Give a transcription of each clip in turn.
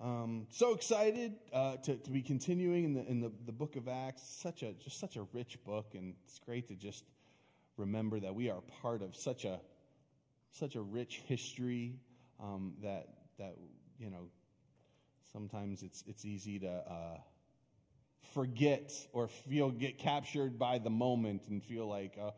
Um, so excited uh, to, to be continuing in the in the, the book of Acts. Such a just such a rich book, and it's great to just remember that we are part of such a such a rich history um, that that you know sometimes it's it's easy to uh, forget or feel get captured by the moment and feel like uh,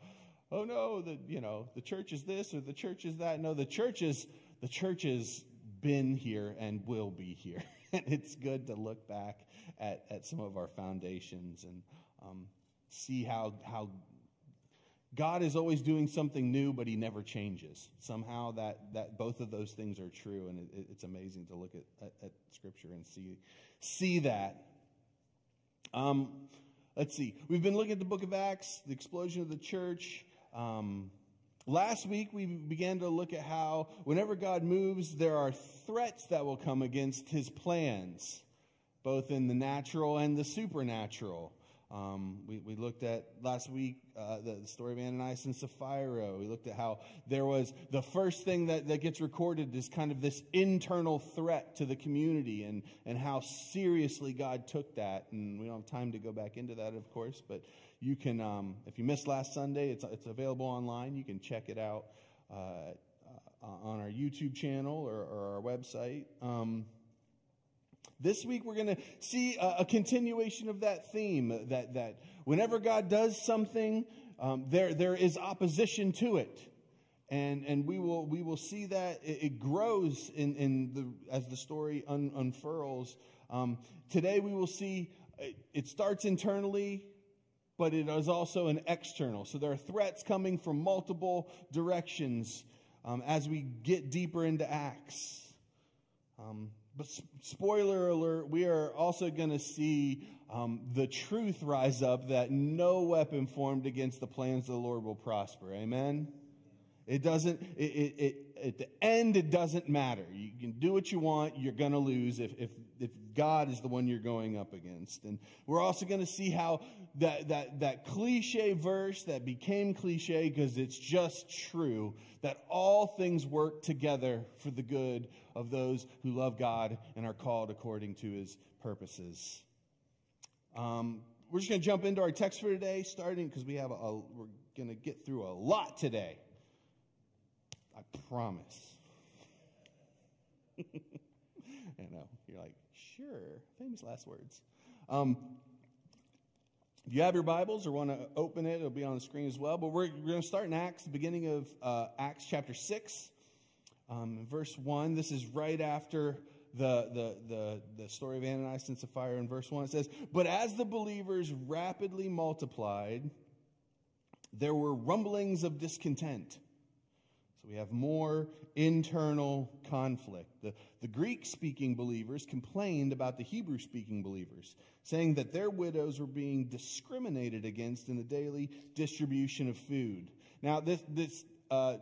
oh no the you know the church is this or the church is that no the church is the church has been here and will be here and it's good to look back at, at some of our foundations and um, see how how God is always doing something new, but He never changes. Somehow that, that both of those things are true, and it, it's amazing to look at, at, at, Scripture and see, see that. Um, let's see. We've been looking at the book of Acts, the explosion of the church. Um, last week, we began to look at how whenever God moves, there are threats that will come against His plans, both in the natural and the supernatural. Um, we, we looked at last week uh, the, the, story of Ananias and Sapphira. We looked at how there was the first thing that, that gets recorded is kind of this internal threat to the community and, and how seriously God took that. And we don't have time to go back into that, of course, but you can, um, if you missed last Sunday, it's, it's available online. You can check it out uh, uh, on our YouTube channel or, or our website. Um, this week we're going to see a, a, continuation of that theme that, that whenever God does something, um, there, there is opposition to it. And, and we, will, we will see that it, grows in, in the, as the story un, unfurls. Um, today we will see it starts internally, but it is also an external. So there are threats coming from multiple directions um, as we get deeper into Acts. Um, but spoiler alert, we are also going to see um, the truth rise up that no weapon formed against the plans of the Lord will prosper. Amen? It doesn't, it, it, it, at the end, it doesn't matter. You can do what you want, you're going to lose if, if, if God is the one you're going up against. And we're also going to see how that, that, that cliche verse that became cliche because it's just true that all things work together for the good of those who love God and are called according to his purposes. Um, we're just going to jump into our text for today, starting because we have a, we're going to get through a lot today. I promise. I know. You're like, sure. Famous last words. Um, if you have your Bibles or want to open it, it'll be on the screen as well. But we're, we're going to start in Acts, the beginning of uh, Acts chapter 6, um, verse 1. This is right after the, the, the, the story of Ananias and Sapphira in verse 1. It says, But as the believers rapidly multiplied, there were rumblings of discontent so we have more internal conflict. The, the Greek speaking believers complained about the Hebrew speaking believers, saying that their widows were being discriminated against in the daily distribution of food. Now, this, this, uh,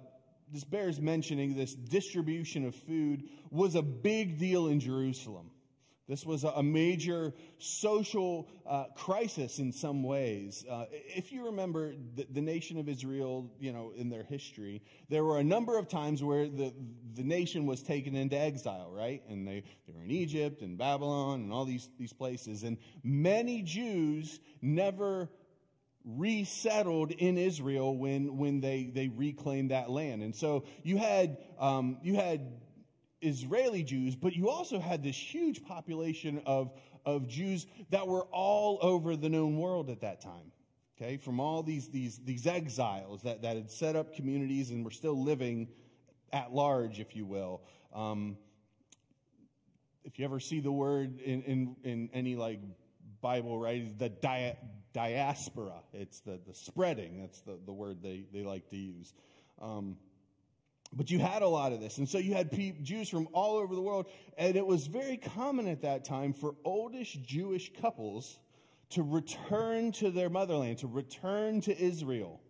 this bears mentioning this distribution of food was a big deal in Jerusalem. This was a major social uh, crisis in some ways. Uh, if you remember the, the, nation of Israel, you know, in their history, there were a number of times where the, the nation was taken into exile, right? And they, they were in Egypt and Babylon and all these, these places. And many Jews never resettled in Israel when, when they, they reclaimed that land. And so you had, um, you had Israeli Jews, but you also had this huge population of, of Jews that were all over the known world at that time. Okay, from all these, these, these exiles that, that had set up communities and were still living at large, if you will. Um, if you ever see the word in, in, in any like Bible, right, the dia- diaspora, it's the, the spreading, that's the, the word they, they like to use. Um, but you had a lot of this. And so you had Jews from all over the world. And it was very common at that time for oldish Jewish couples to return to their motherland, to return to Israel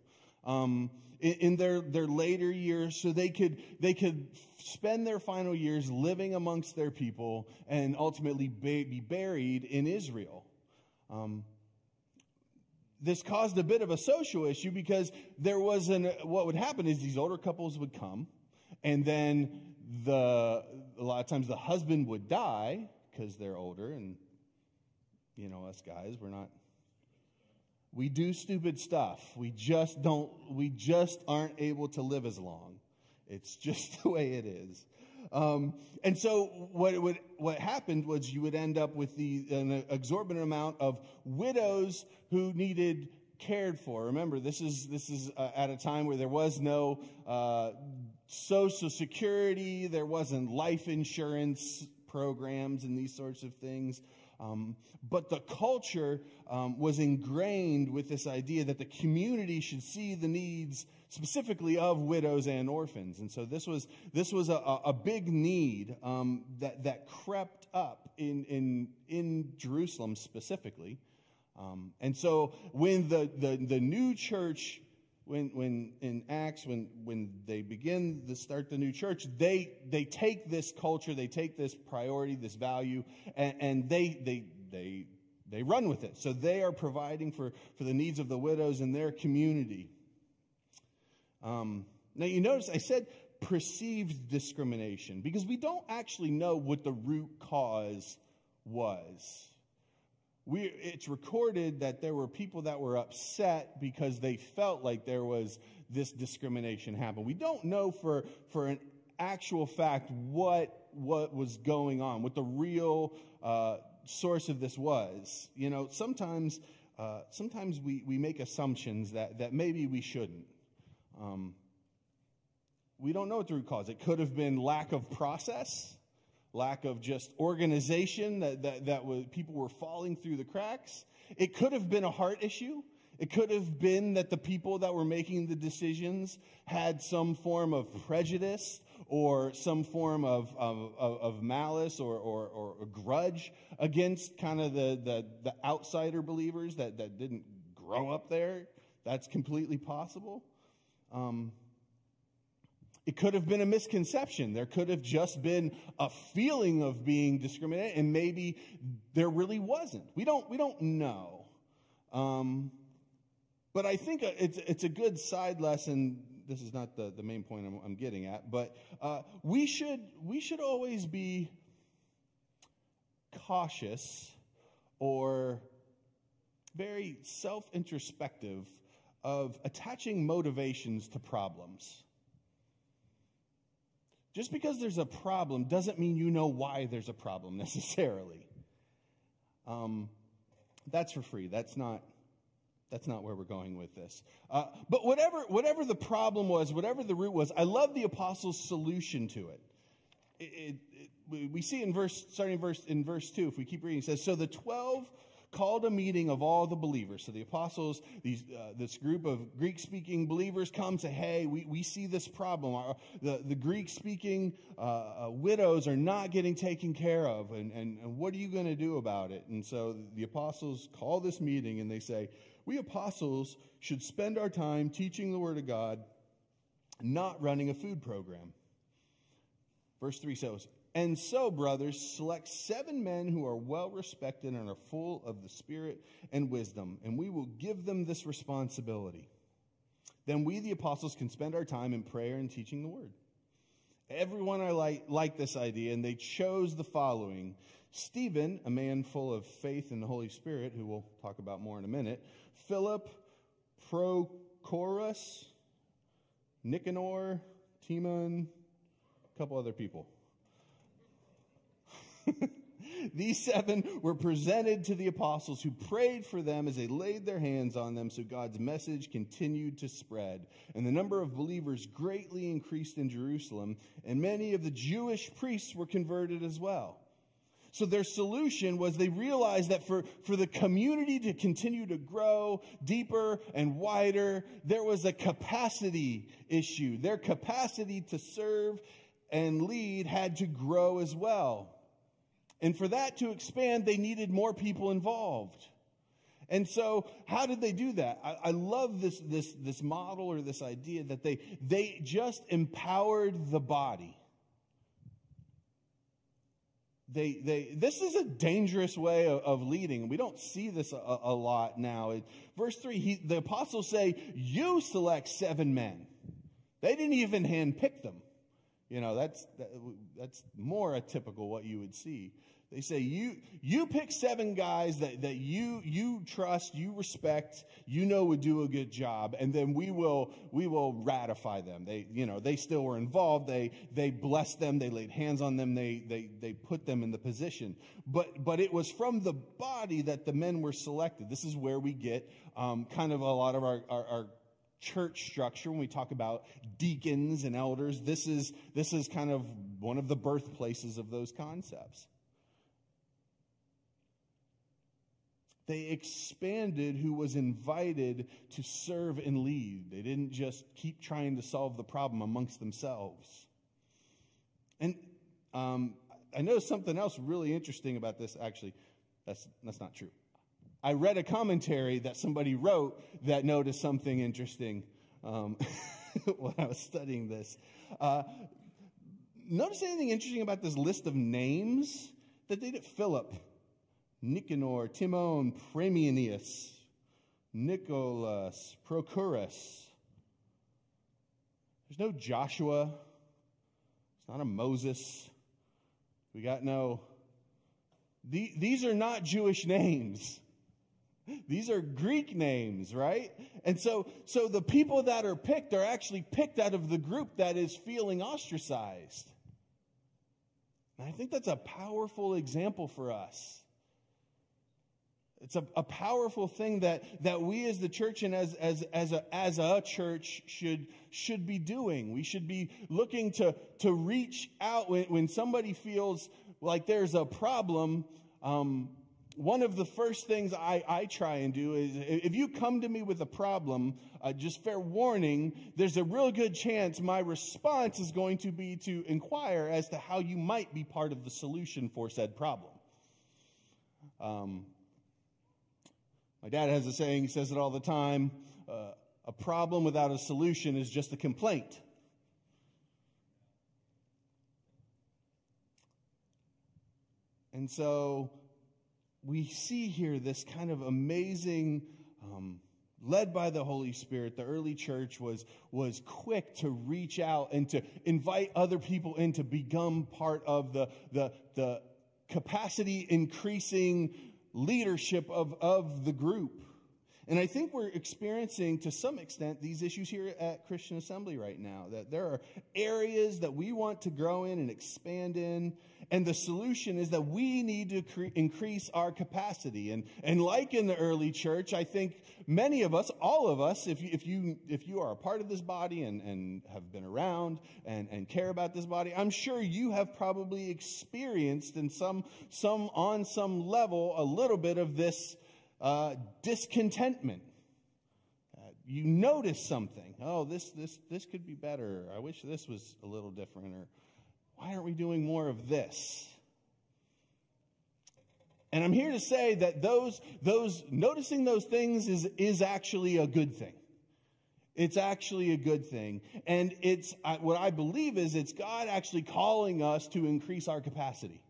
um, in, in, their, their later years so they could, they could spend their final years living amongst their people and ultimately be buried in Israel. Um, this caused a bit of a social issue because there was an, what would happen is these older couples would come and then the, a lot of times the husband would die because they're older, and you know, us guys, we're not. We do stupid stuff. We just don't, we just aren't able to live as long. It's just the way it is. Um, and so what, would, what happened was you would end up with the, an exorbitant amount of widows who needed cared for. Remember, this is, this is uh, at a time where there was no uh, social security, there wasn't life insurance programs and these sorts of things. Um, but the culture um, was ingrained with this idea that the community should see the needs specifically of widows and orphans. And so this was, this was a, a big need um, that, that crept up in, in, in Jerusalem specifically. Um, and so when the, the, the new church when, when in Acts, when, when they begin to start the new church, they, they take this culture, they take this priority, this value, and, and they, they, they, they run with it. So they are providing for, for the needs of the widows in their community. Um, now, you notice I said perceived discrimination because we don't actually know what the root cause was we, it's recorded that there were people that were upset because they felt like there was this discrimination happen. We don't know for, for an actual fact what, what was going on, what the real uh, source of this was. You know, sometimes, uh, sometimes we, we make assumptions that, that maybe we shouldn't. Um, we don't know what the root cause. It could have been lack of process lack of just organization that, that, that was, people were falling through the cracks. It could have been a heart issue. It could have been that the people that were making the decisions had some form of prejudice or some form of, of, of malice or, or, or, a grudge against kind of the, the, the outsider believers that, that didn't grow up there. That's completely possible. Um, it could have been a misconception. There could have just been a feeling of being discriminated, and maybe there really wasn't. We don't, we don't know. Um, but I think it's, it's a good side lesson. This is not the, the main point I'm, I'm getting at, but uh, we, should, we should always be cautious or very self introspective of attaching motivations to problems. Just because there's a problem doesn't mean you know why there's a problem necessarily. Um, that's for free. That's not. That's not where we're going with this. Uh, but whatever, whatever the problem was, whatever the root was, I love the apostles' solution to it. It, it, it. we see in verse, starting in verse, in verse 2, if we keep reading, it says, So the 12 called a meeting of all the believers. So the apostles, these, uh, this group of Greek speaking believers come to, hey, we, we see this problem. Our, the, the Greek speaking uh, uh, widows are not getting taken care of. And, and, and what are you going to do about it? And so the apostles call this meeting and they say, we apostles should spend our time teaching the word of God, not running a food program. Verse 3 says, and so, brothers, select seven men who are well respected and are full of the Spirit and wisdom, and we will give them this responsibility. Then we, the apostles, can spend our time in prayer and teaching the word. Everyone I like, like this idea, and they chose the following Stephen, a man full of faith in the Holy Spirit, who we'll talk about more in a minute, Philip, Prochorus, Nicanor, Timon, a couple other people. These seven were presented to the apostles who prayed for them as they laid their hands on them so God's message continued to spread. And the number of believers greatly increased in Jerusalem, and many of the Jewish priests were converted as well. So their solution was they realized that for, for the community to continue to grow deeper and wider, there was a capacity issue. Their capacity to serve and lead had to grow as well. And for that to expand, they needed more people involved. And so, how did they do that? I, I, love this, this, this model or this idea that they, they just empowered the body. They, they, this is a dangerous way of, of leading. We don't see this a, a lot now. Verse 3, he, the apostles say, You select seven men. They didn't even handpick them. You know, that's, that, that's more a typical what you would see. They say you you pick seven guys that, that you you trust, you respect, you know would do a good job, and then we will we will ratify them. They you know they still were involved. They they blessed them. They laid hands on them. They they they put them in the position. But but it was from the body that the men were selected. This is where we get um, kind of a lot of our, our, our church structure when we talk about deacons and elders this is this is kind of one of the birthplaces of those concepts They expanded who was invited to serve and lead. They didn't just keep trying to solve the problem amongst themselves. And um, I noticed something else really interesting about this. Actually, that's, that's not true. I read a commentary that somebody wrote that noticed something interesting um, when I was studying this. Uh, notice anything interesting about this list of names that they did? Philip, Nicanor, Timon, Parmenas, Nicholas, Prochorus. There's no Joshua. It's not a Moses. We got no. The, these are not Jewish names. These are Greek names, right? And so, so the people that are picked are actually picked out of the group that is feeling ostracized. And I think that's a powerful example for us. It's a, a powerful thing that, that we as the church and as, as, as, a, as a church should, should be doing. We should be looking to, to reach out when, when somebody feels like there's a problem. Um, one of the first things I, I try and do is if you come to me with a problem, uh, just fair warning, there's a real good chance my response is going to be to inquire as to how you might be part of the solution for said problem. Um, my dad has a saying, he says it all the time uh, a problem without a solution is just a complaint. And so we see here this kind of amazing, um, led by the Holy Spirit, the early church was, was quick to reach out and to invite other people in to become part of the, the, the capacity increasing leadership of, of the group. And I think we're experiencing to some extent these issues here at Christian Assembly right now. That there are areas that we want to grow in and expand in. And the solution is that we need to cre- increase our capacity. And, and like in the early church, I think many of us, all of us, if you, if you, if you are a part of this body and, and have been around and, and care about this body, I'm sure you have probably experienced in some, some, on some level, a little bit of this uh, discontentment. Uh, you notice something. Oh, this, this, this could be better. I wish this was a little different. Or why aren't we doing more of this? And I'm here to say that those, those, noticing those things is, is actually a good thing. It's actually a good thing. And it's, what I believe is it's God actually calling us to increase our capacity.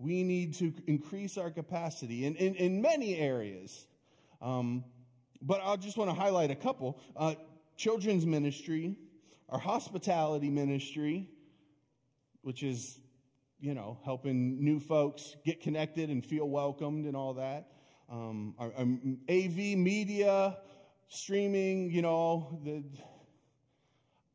We need to increase our capacity in, in, in many areas. Um, but I just want to highlight a couple. Uh, children's ministry, our hospitality ministry, which is, you know, helping new folks get connected and feel welcomed and all that. Um, our, our AV media, streaming, you know, the,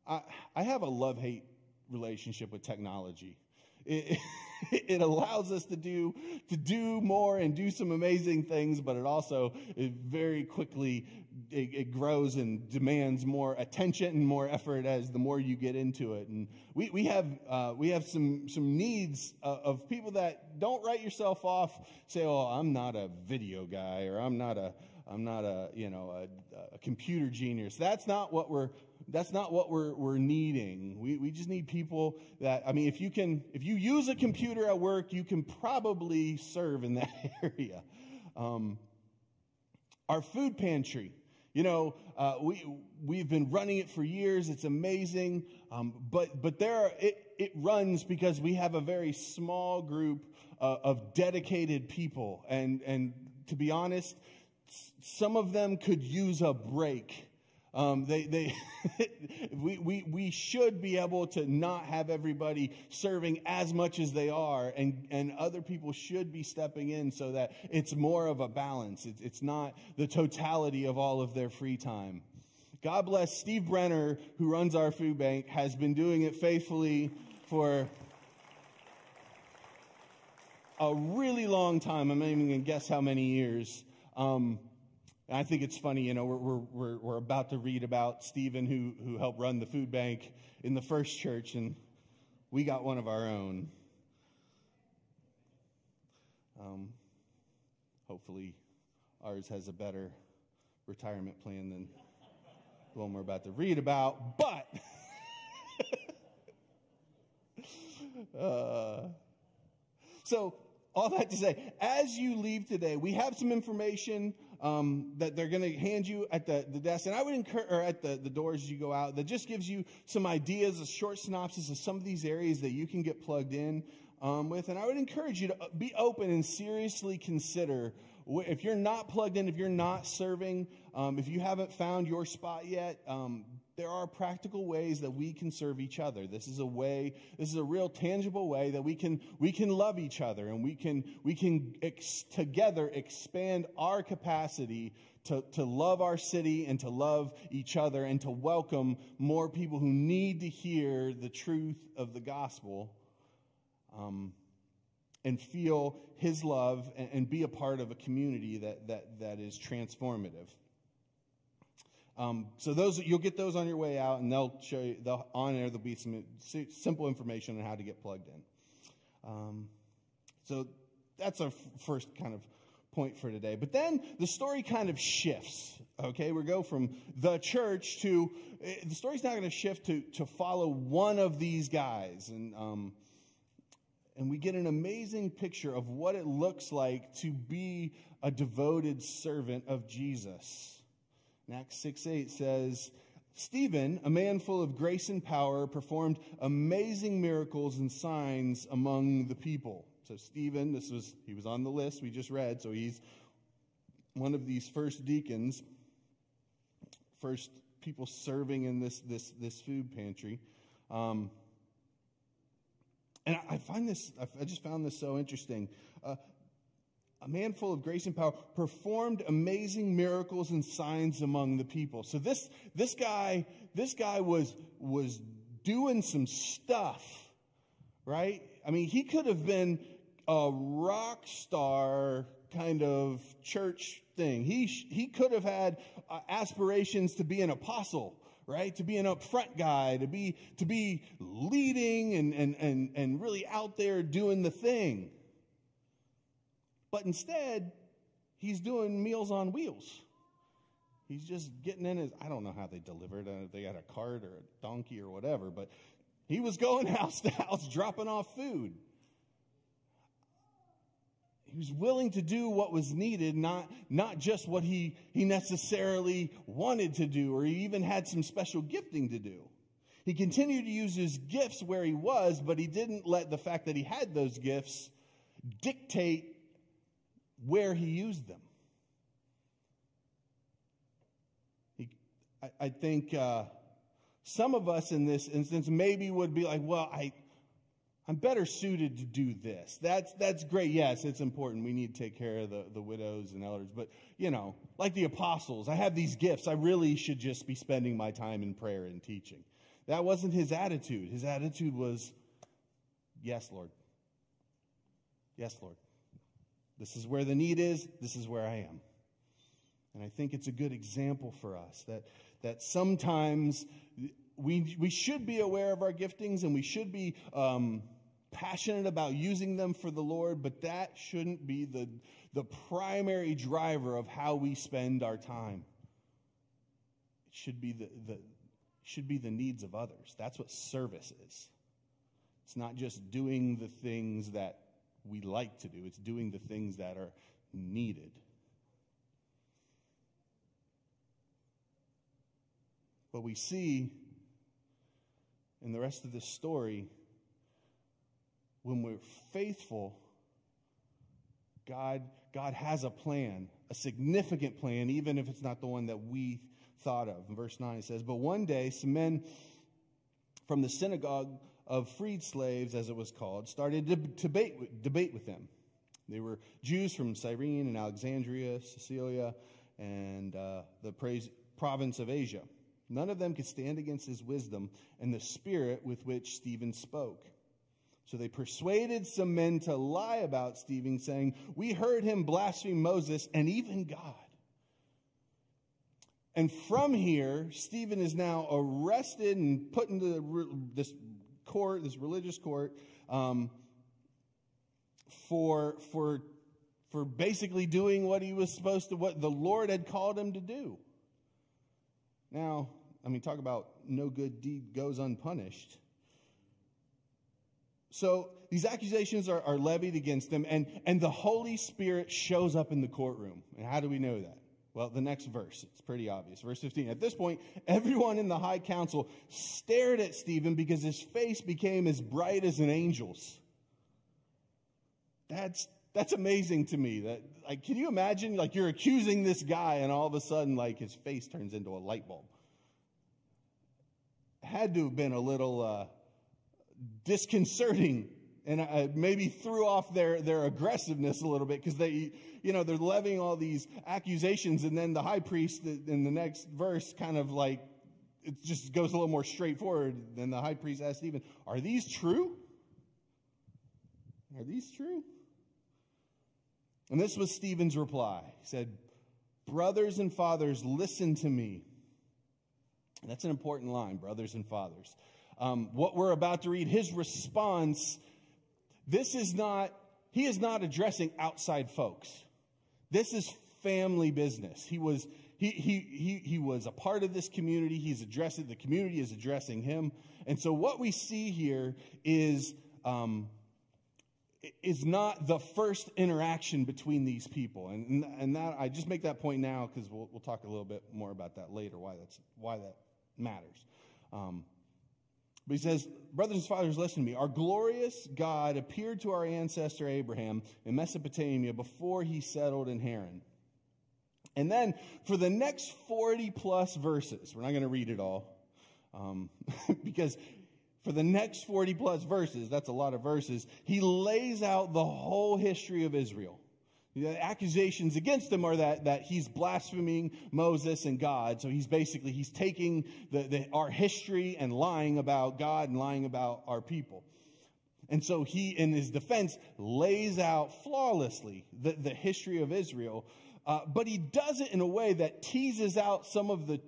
I, I have a love hate relationship with technology. It, it allows us to do, to do more and do some amazing things, but it also it very quickly it, it, grows and demands more attention and more effort as the more you get into it. And we, we have, uh, we have some, some needs uh, of people that don't write yourself off, say, oh, I'm not a video guy or I'm not a, I'm not a, you know, a, a computer genius. That's not what we're that's not what we're, we're needing. We, we just need people that, I mean, if you can, if you use a computer at work, you can probably serve in that area. Um, our food pantry, you know, uh, we, we've been running it for years. It's amazing. Um, but, but there are, it, it runs because we have a very small group uh, of dedicated people. And, and to be honest, some of them could use a break Um, they, they we, we, we should be able to not have everybody serving as much as they are, and, and other people should be stepping in so that it's more of a balance. It, it's not the totality of all of their free time. God bless Steve Brenner, who runs our food bank, has been doing it faithfully for a really long time. I'm not even going to guess how many years. Um, I think it's funny, you know, we're, we're, we're about to read about Stephen who, who helped run the food bank in the first church, and we got one of our own. Um, hopefully, ours has a better retirement plan than the one we're about to read about, but. uh, so all that to say, as you leave today, we have some information um, that they're going to hand you at the, the desk, and I would encourage, or at the, the doors you go out, that just gives you some ideas, a short synopsis of some of these areas that you can get plugged in um, with. And I would encourage you to uh, be open and seriously consider if you're not plugged in, if you're not serving, um, if you haven't found your spot yet, um, there are practical ways that we can serve each other. This is a way, this is a real tangible way that we can, we can love each other and we can, we can ex- together expand our capacity to, to love our city and to love each other and to welcome more people who need to hear the truth of the gospel um, and feel his love and, and be a part of a community that, that, that is transformative. Um, so those you'll get those on your way out, and they'll show you. They'll, on there, there'll be some simple information on how to get plugged in. Um, so that's our first kind of point for today. But then the story kind of shifts. Okay, we go from the church to eh, the story's not going to shift to to follow one of these guys, and um, and we get an amazing picture of what it looks like to be a devoted servant of Jesus. Acts 6 8 says, Stephen, a man full of grace and power, performed amazing miracles and signs among the people. So Stephen, this was he was on the list we just read, so he's one of these first deacons, first people serving in this this this food pantry. Um, and I find this, I just found this so interesting. Uh, a man full of grace and power, performed amazing miracles and signs among the people. So this, this guy, this guy was, was doing some stuff, right? I mean, he could have been a rock star kind of church thing. He, he could have had uh, aspirations to be an apostle, right? To be an upfront guy, to be, to be leading and, and, and, and really out there doing the thing. But instead, he's doing meals on wheels. He's just getting in his, I don't know how they delivered it. They had a cart or a donkey or whatever, but he was going house to house dropping off food. He was willing to do what was needed, not, not just what he, he necessarily wanted to do or he even had some special gifting to do. He continued to use his gifts where he was, but he didn't let the fact that he had those gifts dictate where he used them. He, I, I, think uh, some of us in this instance maybe would be like, well, I, I'm better suited to do this. That's, that's great. Yes, it's important. We need to take care of the, the widows and elders. But, you know, like the apostles, I have these gifts. I really should just be spending my time in prayer and teaching. That wasn't his attitude. His attitude was, yes, Lord. Yes, Lord. This is where the need is, this is where I am. And I think it's a good example for us that, that sometimes we, we should be aware of our giftings and we should be um, passionate about using them for the Lord, but that shouldn't be the, the primary driver of how we spend our time. It should be the, the, should be the needs of others. That's what service is. It's not just doing the things that we like to do, it's doing the things that are needed. But we see in the rest of this story, when we're faithful, God, God has a plan, a significant plan, even if it's not the one that we thought of. In verse 9 it says, But one day some men from the synagogue of freed slaves, as it was called, started to debate, debate with them. They were Jews from Cyrene and Alexandria, Cilicia, and uh, the praise, province of Asia. None of them could stand against his wisdom and the spirit with which Stephen spoke. So they persuaded some men to lie about Stephen, saying, We heard him blaspheme Moses and even God. And from here, Stephen is now arrested and put into this court, this religious court, um, for, for, for basically doing what he was supposed to, what the Lord had called him to do. Now, I mean, talk about no good deed goes unpunished. So these accusations are, are levied against him, and, and the Holy Spirit shows up in the courtroom. And how do we know that? Well, the next verse, it's pretty obvious. Verse 15. At this point, everyone in the high council stared at Stephen because his face became as bright as an angel's. That's that's amazing to me. That like can you imagine like you're accusing this guy and all of a sudden like his face turns into a light bulb? Had to have been a little uh, disconcerting and maybe threw off their, their aggressiveness a little bit because they, you know, they're levying all these accusations, and then the high priest in the next verse kind of like it just goes a little more straightforward. Then the high priest asked Stephen, "Are these true? Are these true?" And this was Stephen's reply. He said, "Brothers and fathers, listen to me." That's an important line, brothers and fathers. Um, what we're about to read, his response this is not, he is not addressing outside folks. This is family business. He was, he, he, he, he was a part of this community. He's addressing, the community is addressing him. And so what we see here is, um, is not the first interaction between these people. And, and that, I just make that point now because we'll, we'll talk a little bit more about that later, why, that's, why that matters. Um, but he says, Brothers and fathers, listen to me. Our glorious God appeared to our ancestor Abraham in Mesopotamia before he settled in Haran. And then for the next 40 plus verses, we're not going to read it all, um, because for the next 40 plus verses, that's a lot of verses, he lays out the whole history of Israel. The accusations against him are that, that he's blaspheming Moses and God. So he's basically, he's taking the, the, our history and lying about God and lying about our people. And so he, in his defense, lays out flawlessly the, the history of Israel. Uh, but he does it in a way that teases out some of the,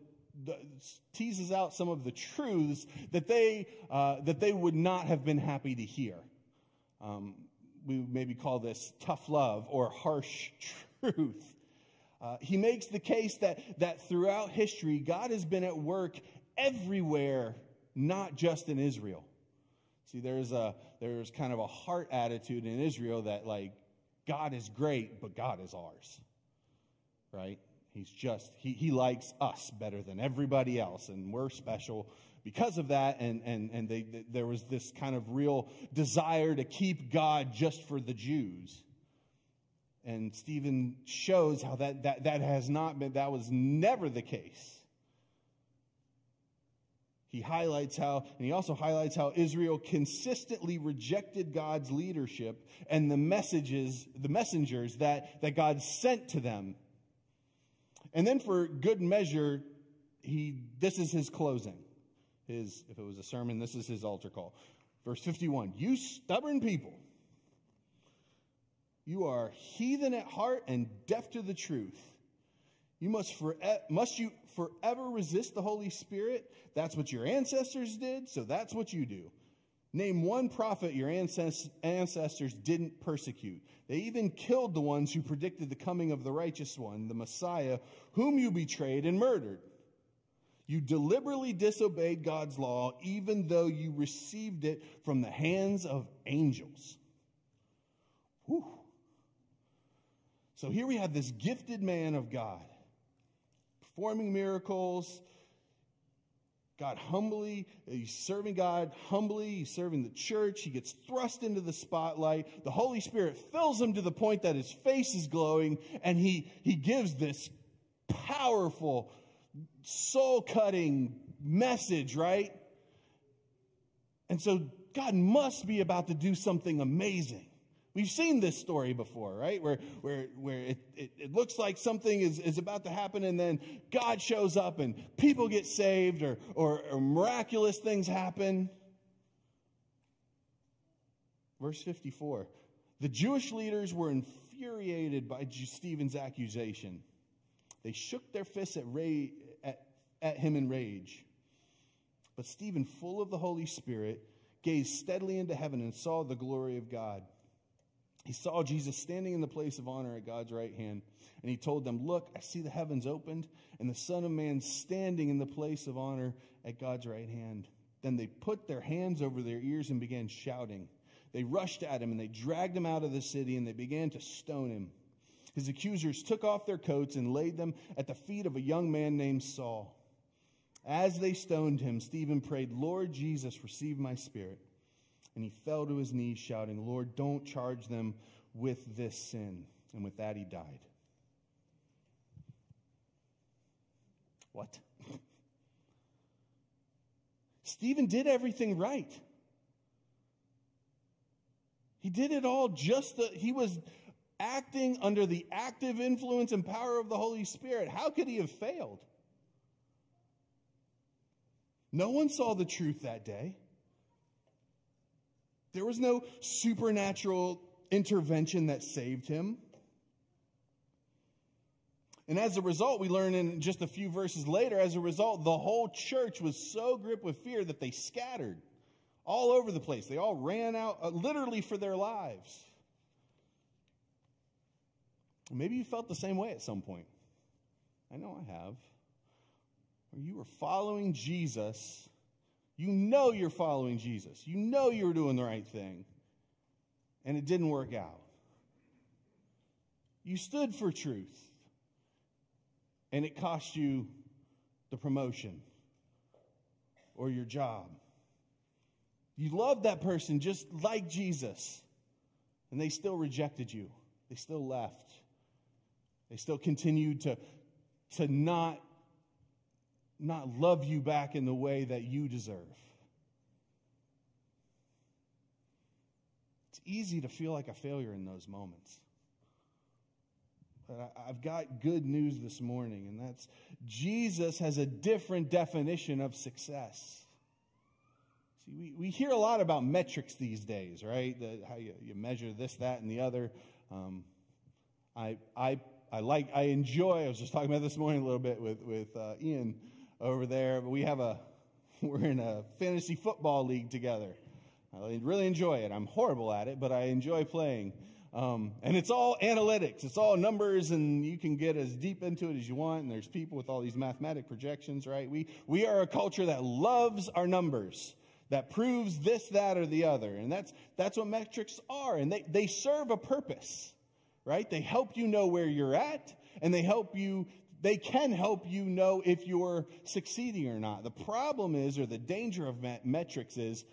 teases out some of the truths that they, uh, that they would not have been happy to hear. Um, we maybe call this tough love or harsh truth. Uh, he makes the case that, that throughout history, God has been at work everywhere, not just in Israel. See, there's, a, there's kind of a heart attitude in Israel that, like, God is great, but God is ours. Right? He's just, he, he likes us better than everybody else, and we're special because of that, and, and, and they, they, there was this kind of real desire to keep God just for the Jews. And Stephen shows how that, that, that has not been, that was never the case. He highlights how, and he also highlights how Israel consistently rejected God's leadership and the messages, the messengers that, that God sent to them. And then for good measure, he, this is his closing his, if it was a sermon, this is his altar call. Verse 51 You stubborn people, you are heathen at heart and deaf to the truth. You must, for, must you forever resist the Holy Spirit? That's what your ancestors did, so that's what you do. Name one prophet your ancestors didn't persecute. They even killed the ones who predicted the coming of the righteous one, the Messiah, whom you betrayed and murdered. You deliberately disobeyed God's law, even though you received it from the hands of angels. Whew. So here we have this gifted man of God performing miracles. God humbly, he's serving God humbly, he's serving the church, he gets thrust into the spotlight. The Holy Spirit fills him to the point that his face is glowing, and he, he gives this powerful soul cutting message, right? And so God must be about to do something amazing. We've seen this story before, right? Where, where, where it, it, it, looks like something is, is about to happen and then God shows up and people get saved or, or, or miraculous things happen. Verse 54 The Jewish leaders were infuriated by Stephen's accusation. They shook their fists at, ra- at, him in rage. But Stephen, full of the Holy Spirit, gazed steadily into heaven and saw the glory of God. He saw Jesus standing in the place of honor at God's right hand, and he told them, Look, I see the heavens opened, and the Son of Man standing in the place of honor at God's right hand. Then they put their hands over their ears and began shouting. They rushed at him, and they dragged him out of the city, and they began to stone him. His accusers took off their coats and laid them at the feet of a young man named Saul. As they stoned him, Stephen prayed, Lord Jesus, receive my spirit. And he fell to his knees, shouting, Lord, don't charge them with this sin. And with that, he died. What? Stephen did everything right. He did it all just that he was acting under the active influence and power of the Holy Spirit. How could he have failed? No one saw the truth that day. There was no supernatural intervention that saved him. And as a result, we learn in just a few verses later, as a result, the whole church was so gripped with fear that they scattered all over the place. They all ran out uh, literally for their lives. Maybe you felt the same way at some point. I know I have. Where you were following Jesus you know you're following Jesus. You know you're doing the right thing. And it didn't work out. You stood for truth. And it cost you the promotion or your job. You loved that person just like Jesus. And they still rejected you. They still left. They still continued to, to not not love you back in the way that you deserve. It's easy to feel like a failure in those moments. But I've got good news this morning, and that's Jesus has a different definition of success. See, we, we hear a lot about metrics these days, right? The, how you, you measure this, that, and the other. Um, I, I, I like, I enjoy, I was just talking about this morning a little bit with, with uh, Ian over there. But We have a, we're in a fantasy football league together. I really enjoy it. I'm horrible at it, but I enjoy playing. Um, and it's all analytics. It's all numbers, and you can get as deep into it as you want. And there's people with all these mathematic projections, right? We, we are a culture that loves our numbers, that proves this, that, or the other. And that's, that's what metrics are. And they, they serve a purpose, right? They help you know where you're at, and they help you they can help you know if you're succeeding or not. The problem is, or the danger of metrics is,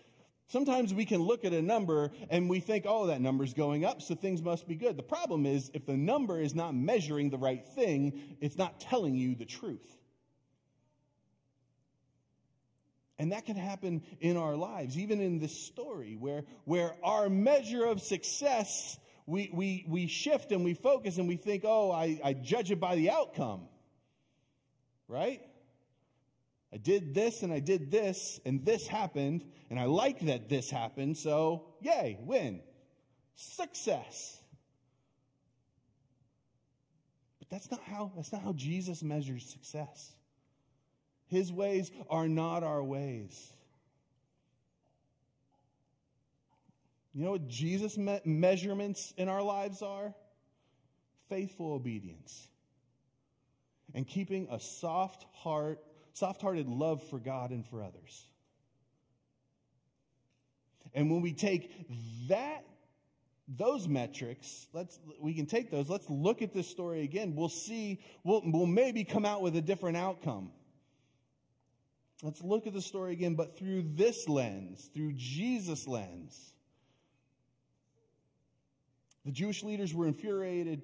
sometimes we can look at a number and we think, oh, that number's going up, so things must be good. The problem is, if the number is not measuring the right thing, it's not telling you the truth. And that can happen in our lives, even in this story, where, where our measure of success, we, we, we shift and we focus and we think, oh, I, I judge it by the outcome right? I did this and I did this and this happened and I like that this happened, so yay, win. Success. But that's not how that's not how Jesus measures success. His ways are not our ways. You know what Jesus' me- measurements in our lives are? Faithful obedience and keeping a soft heart, soft-hearted love for God and for others. And when we take that those metrics, let's we can take those. Let's look at this story again. We'll see we'll, we'll maybe come out with a different outcome. Let's look at the story again, but through this lens, through Jesus' lens. The Jewish leaders were infuriated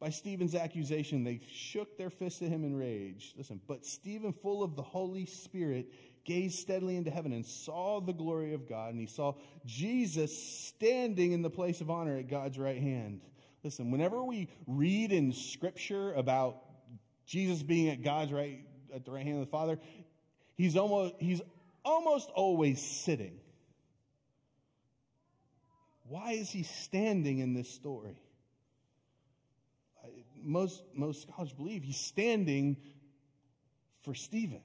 by Stephen's accusation, they shook their fists at him in rage. Listen, but Stephen, full of the Holy Spirit, gazed steadily into heaven and saw the glory of God, and he saw Jesus standing in the place of honor at God's right hand. Listen, whenever we read in Scripture about Jesus being at God's right at the right hand of the Father, he's almost he's almost always sitting. Why is he standing in this story? Most, most scholars believe he's standing for Stephen.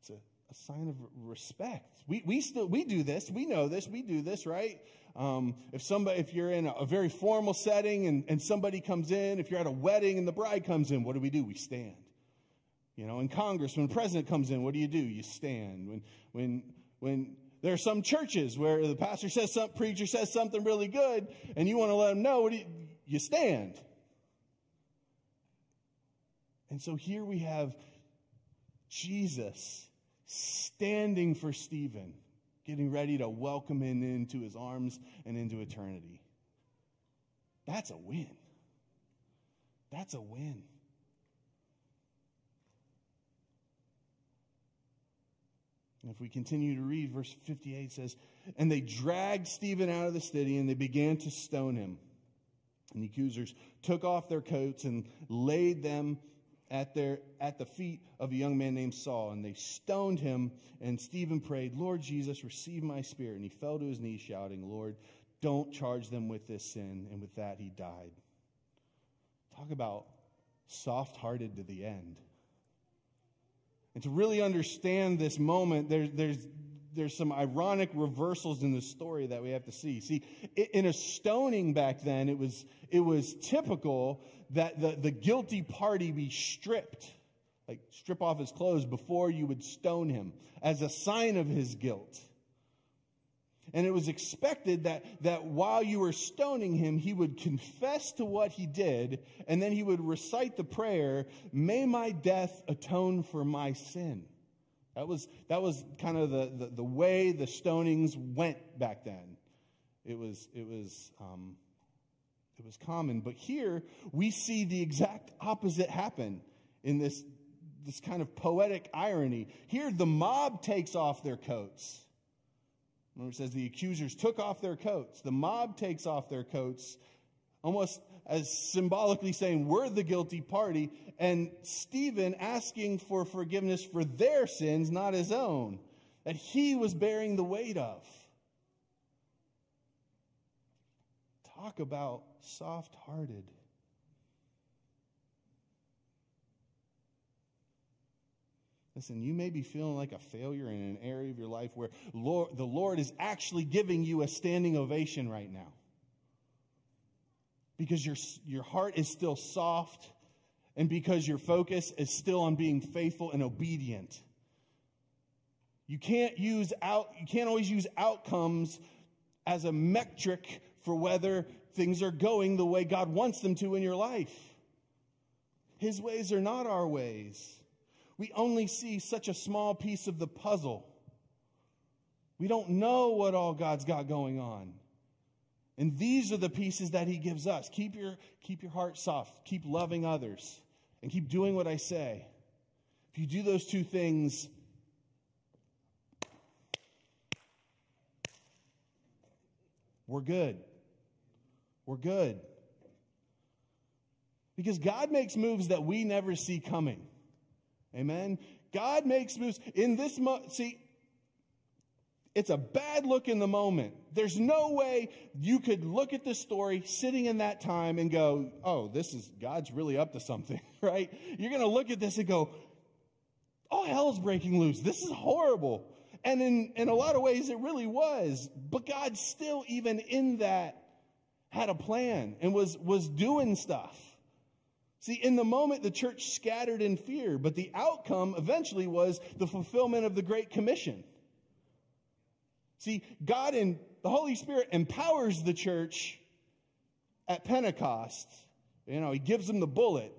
It's a, a sign of respect. We, we still we do this. We know this. We do this, right? Um, if somebody, if you're in a, a very formal setting and, and somebody comes in, if you're at a wedding and the bride comes in, what do we do? We stand. You know, in Congress, when the president comes in, what do you do? You stand. When, when, when there are some churches where the pastor says something, preacher says something really good, and you want to let them know, what do you, you stand. And so here we have Jesus standing for Stephen getting ready to welcome him into his arms and into eternity. That's a win. That's a win. And if we continue to read, verse 58 says, And they dragged Stephen out of the city and they began to stone him. And the accusers took off their coats and laid them at, their, at the feet of a young man named Saul, and they stoned him. And Stephen prayed, Lord Jesus, receive my spirit. And he fell to his knees, shouting, Lord, don't charge them with this sin. And with that, he died. Talk about soft hearted to the end. And to really understand this moment, there, there's, there's some ironic reversals in the story that we have to see. See, in a stoning back then, it was, it was typical that the, the guilty party be stripped, like strip off his clothes before you would stone him as a sign of his guilt. And it was expected that, that while you were stoning him, he would confess to what he did, and then he would recite the prayer, May my death atone for my sin. That was, that was kind of the, the, the way the stonings went back then. It was, it was um, it was common. But here we see the exact opposite happen in this, this kind of poetic irony. Here the mob takes off their coats. Remember, it says the accusers took off their coats. The mob takes off their coats, almost as symbolically saying, We're the guilty party. And Stephen asking for forgiveness for their sins, not his own, that he was bearing the weight of. Talk about soft hearted. Listen, you may be feeling like a failure in an area of your life where Lord, the Lord is actually giving you a standing ovation right now. Because your, your heart is still soft and because your focus is still on being faithful and obedient. You can't use out, you can't always use outcomes as a metric for whether things are going the way God wants them to in your life. His ways are not our ways. We only see such a small piece of the puzzle. We don't know what all God's got going on. And these are the pieces that he gives us. Keep your, keep your heart soft. Keep loving others. And keep doing what I say. If you do those two things, we're good. We're good. Because God makes moves that we never see coming. Amen. God makes moves in this mo- see it's a bad look in the moment. There's no way you could look at this story sitting in that time and go, "Oh, this is God's really up to something," right? You're going to look at this and go, "Oh, hell's breaking loose. This is horrible." And in, in a lot of ways, it really was. But God still, even in that, had a plan and was, was doing stuff. See, in the moment, the church scattered in fear, but the outcome eventually was the fulfillment of the Great Commission. See, God and the Holy Spirit empowers the church at Pentecost. You know, He gives them the bullet,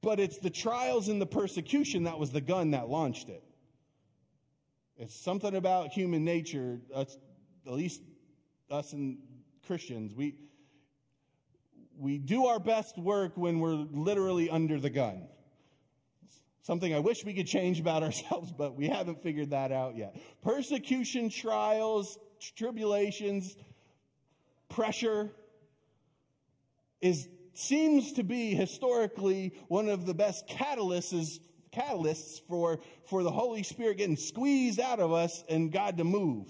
but it's the trials and the persecution that was the gun that launched it. It's something about human nature, at least us and Christians. We, we do our best work when we're literally under the gun. Something I wish we could change about ourselves, but we haven't figured that out yet. Persecution, trials, tribulations, pressure is seems to be historically one of the best catalysts catalysts for, for the Holy Spirit getting squeezed out of us and God to move.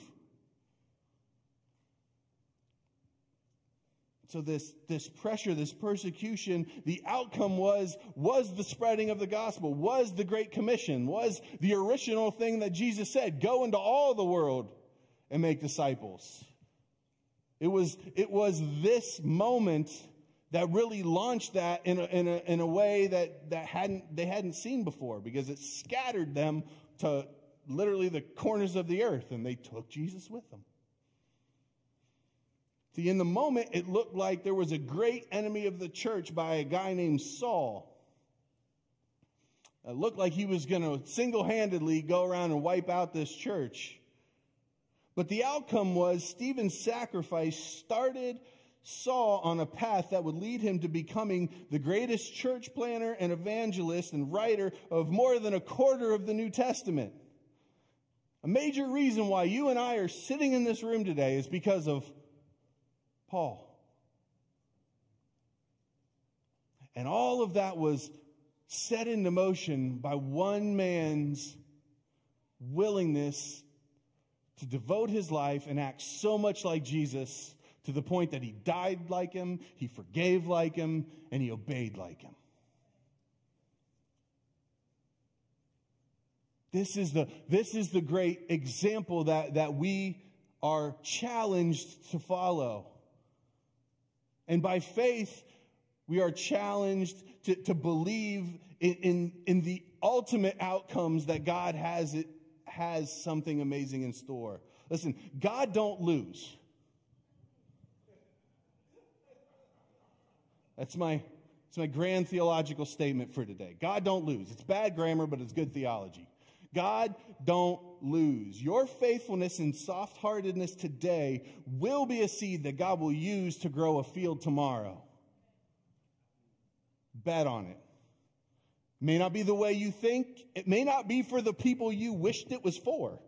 So this, this pressure, this persecution, the outcome was, was the spreading of the gospel, was the Great Commission, was the original thing that Jesus said, go into all the world and make disciples. It was, it was this moment that really launched that in a, in a, in a way that, that hadn't, they hadn't seen before because it scattered them to literally the corners of the earth and they took Jesus with them. See, in the moment, it looked like there was a great enemy of the church by a guy named Saul. It looked like he was going to single handedly go around and wipe out this church. But the outcome was Stephen's sacrifice started Saul on a path that would lead him to becoming the greatest church planner and evangelist and writer of more than a quarter of the New Testament. A major reason why you and I are sitting in this room today is because of Paul. And all of that was set into motion by one man's willingness to devote his life and act so much like Jesus to the point that he died like him, he forgave like him, and he obeyed like him. This is the, this is the great example that, that we are challenged to follow. And by faith, we are challenged to, to believe in, in, in the ultimate outcomes that God has, it, has something amazing in store. Listen, God don't lose. That's my, that's my grand theological statement for today. God don't lose. It's bad grammar, but it's good theology. God don't lose. Your faithfulness and soft heartedness today will be a seed that God will use to grow a field tomorrow. Bet on it. May not be the way you think. It may not be for the people you wished it was for.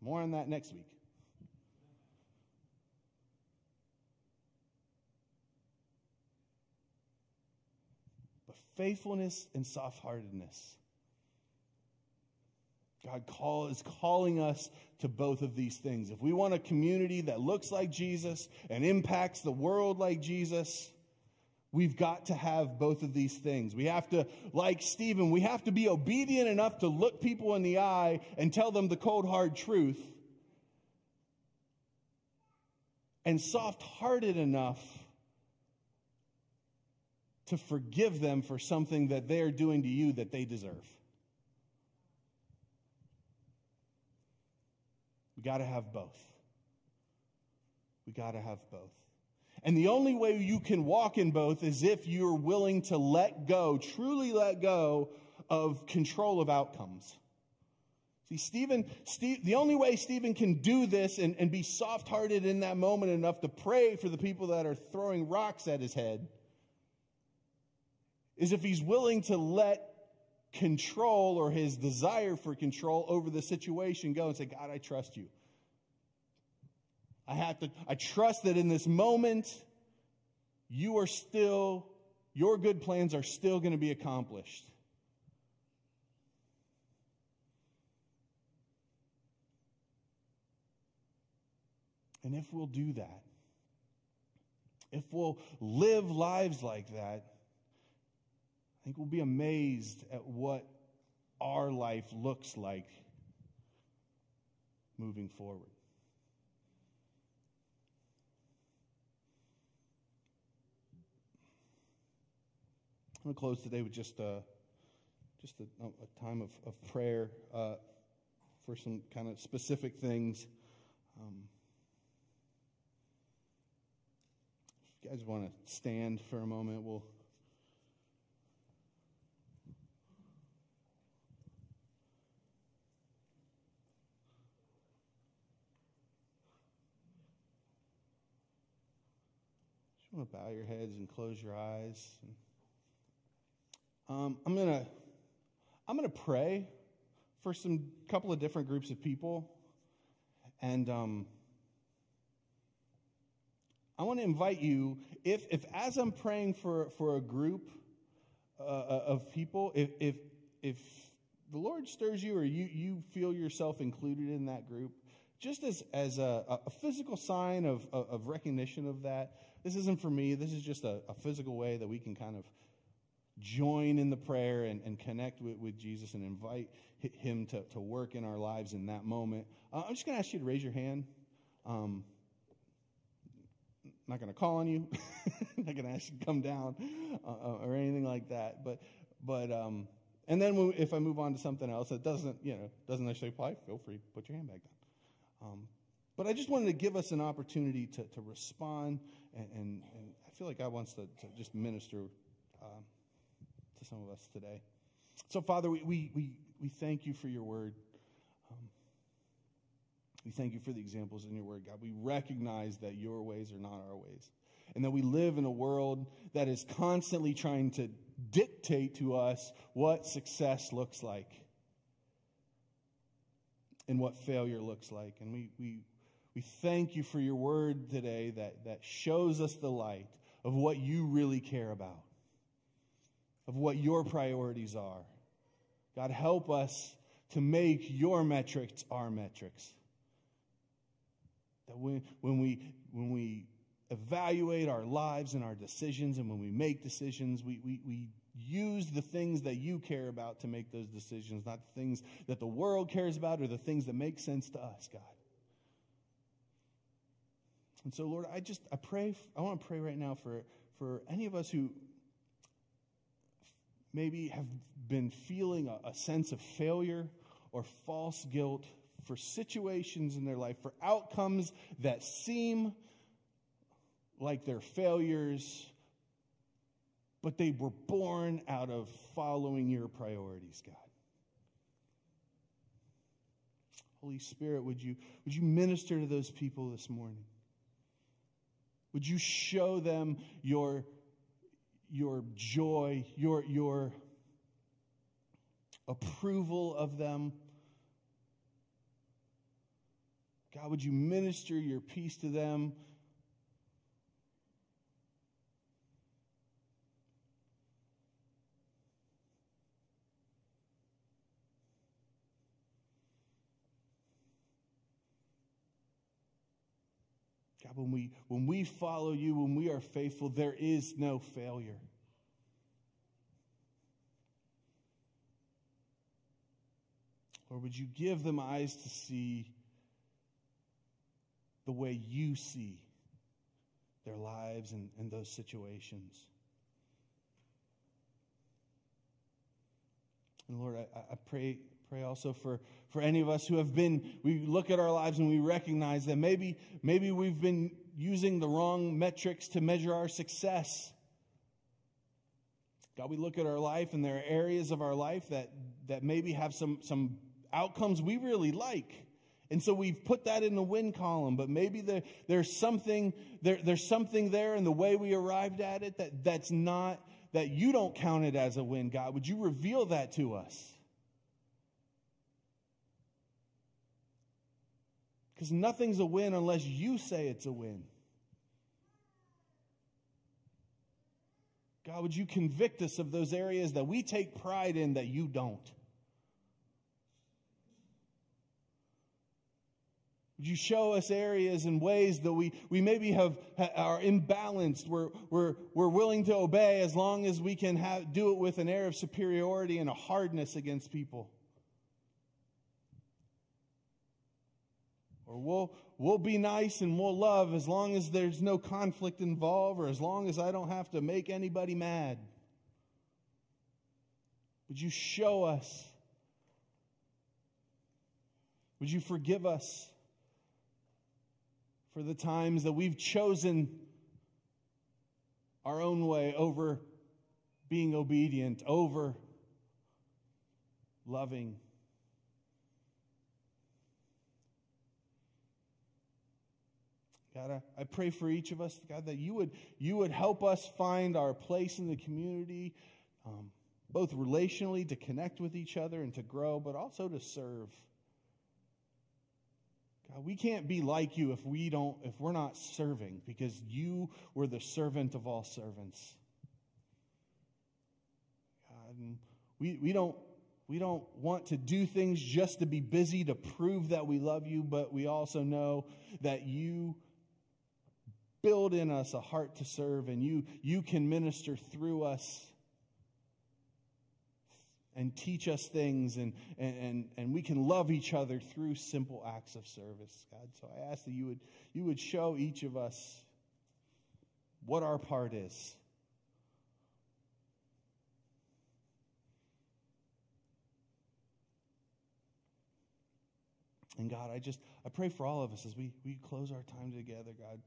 More on that next week. But faithfulness and soft heartedness God call, is calling us to both of these things. If we want a community that looks like Jesus and impacts the world like Jesus, we've got to have both of these things. We have to, like Stephen, we have to be obedient enough to look people in the eye and tell them the cold, hard truth, and soft hearted enough to forgive them for something that they're doing to you that they deserve. We got to have both. We got to have both. And the only way you can walk in both is if you're willing to let go, truly let go of control of outcomes. See, Stephen, Steve, the only way Stephen can do this and, and be soft hearted in that moment enough to pray for the people that are throwing rocks at his head is if he's willing to let control or his desire for control over the situation go and say, God, I trust you. I have to, I trust that in this moment, you are still, your good plans are still going to be accomplished. And if we'll do that, if we'll live lives like that, think we'll be amazed at what our life looks like moving forward. I'm going to close today with just a, just a, a time of, of prayer uh, for some kind of specific things. Um, if you guys want to stand for a moment, we'll. Want to bow your heads and close your eyes. Um, I'm gonna I'm gonna pray for some couple of different groups of people, and um, I want to invite you if if as I'm praying for for a group uh, uh, of people, if if if the Lord stirs you or you you feel yourself included in that group, just as as a, a physical sign of, of recognition of that this isn't for me. This is just a, a physical way that we can kind of join in the prayer and, and connect with, with, Jesus and invite him to, to work in our lives in that moment. Uh, I'm just going to ask you to raise your hand. Um, not going to call on you. not going to ask you to come down uh, uh, or anything like that. But, but, um, and then if I move on to something else that doesn't, you know, doesn't necessarily apply, feel free, put your hand back down. Um, but I just wanted to give us an opportunity to, to respond, and, and, and I feel like God wants to, to just minister um, to some of us today. So, Father, we, we, we, we thank you for your word. Um, we thank you for the examples in your word, God. We recognize that your ways are not our ways, and that we live in a world that is constantly trying to dictate to us what success looks like and what failure looks like. And we, we, we thank you for your word today that, that shows us the light of what you really care about, of what your priorities are. God, help us to make your metrics our metrics. That when, when, we, when we evaluate our lives and our decisions, and when we make decisions, we, we, we use the things that you care about to make those decisions, not the things that the world cares about or the things that make sense to us, God. And so, Lord, I just, I pray, I want to pray right now for, for any of us who maybe have been feeling a, a sense of failure or false guilt for situations in their life, for outcomes that seem like they're failures, but they were born out of following your priorities, God. Holy Spirit, would you, would you minister to those people this morning? Would you show them your, your joy, your, your approval of them? God, would you minister your peace to them? God, when when we follow you, when we are faithful, there is no failure. Or would you give them eyes to see the way you see their lives and, and those situations? And Lord, I, I pray Pray also for, for any of us who have been, we look at our lives and we recognize that maybe, maybe we've been using the wrong metrics to measure our success. God, we look at our life and there are areas of our life that, that maybe have some, some outcomes we really like. And so we've put that in the win column, but maybe there, there's something there, there's something there in the way we arrived at it that, that's not that you don't count it as a win, God. Would you reveal that to us? Because nothing's a win unless you say it's a win. God, would you convict us of those areas that we take pride in that you don't? Would you show us areas and ways that we, we maybe have are imbalanced? We're, we're, we're willing to obey as long as we can have, do it with an air of superiority and a hardness against people. Or we'll, we'll be nice and we'll love as long as there's no conflict involved or as long as I don't have to make anybody mad. Would you show us? Would you forgive us for the times that we've chosen our own way over being obedient, over loving? God, I, pray for each of us, God, that you would, you would help us find our place in the community, um, both relationally to connect with each other and to grow, but also to serve. God, we can't be like you if we don't, if we're not serving, because you were the servant of all servants. God, we, we don't we don't want to do things just to be busy to prove that we love you, but we also know that you build in us a heart to serve and you, you can minister through us and teach us things and, and, and we can love each other through simple acts of service, God. So I ask that you would, you would show each of us what our part is. And God, I just I pray for all of us as we, we close our time together, God.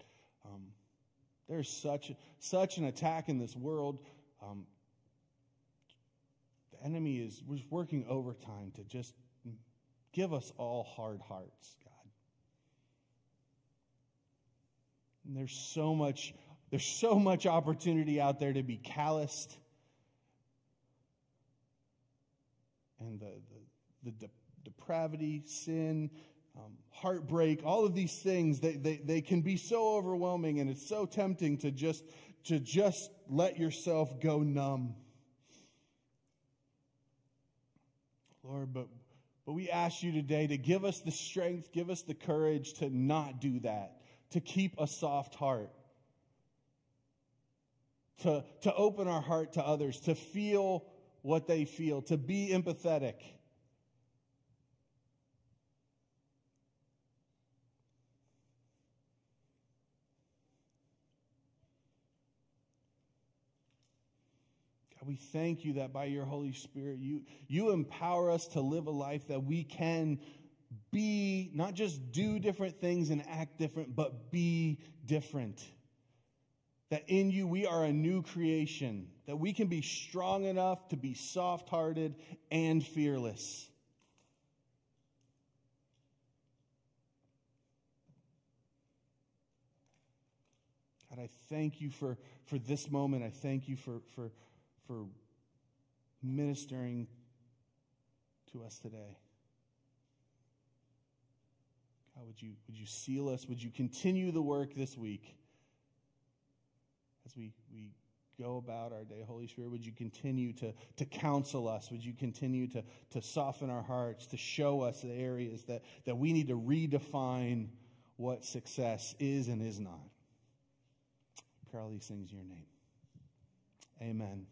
Um, there's such such an attack in this world. Um, the enemy is was working overtime to just give us all hard hearts, God. And there's so much there's so much opportunity out there to be calloused and the the, the depravity, sin, um, heartbreak, all of these things, they, they, they can be so overwhelming and it's so tempting to just, to just let yourself go numb. Lord, but, but we ask you today to give us the strength, give us the courage to not do that, to keep a soft heart, to, to open our heart to others, to feel what they feel, to be empathetic. God, we thank you that by your Holy Spirit, you, you empower us to live a life that we can be, not just do different things and act different, but be different. That in you we are a new creation, that we can be strong enough to be soft hearted and fearless. God, I thank you for, for this moment. I thank you for, for, for ministering to us today. God, would you, would you seal us? Would you continue the work this week as we, we go about our day? Holy Spirit, would you continue to, to counsel us? Would you continue to, to soften our hearts, to show us the areas that, that we need to redefine what success is and is not? I pray all these things in your name. Amen.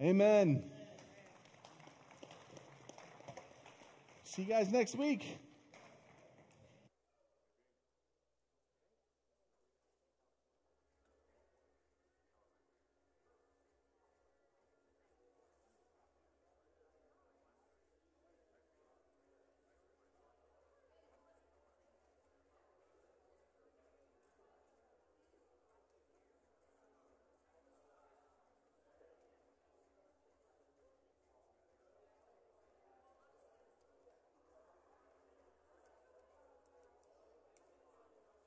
Amen. See you guys next week.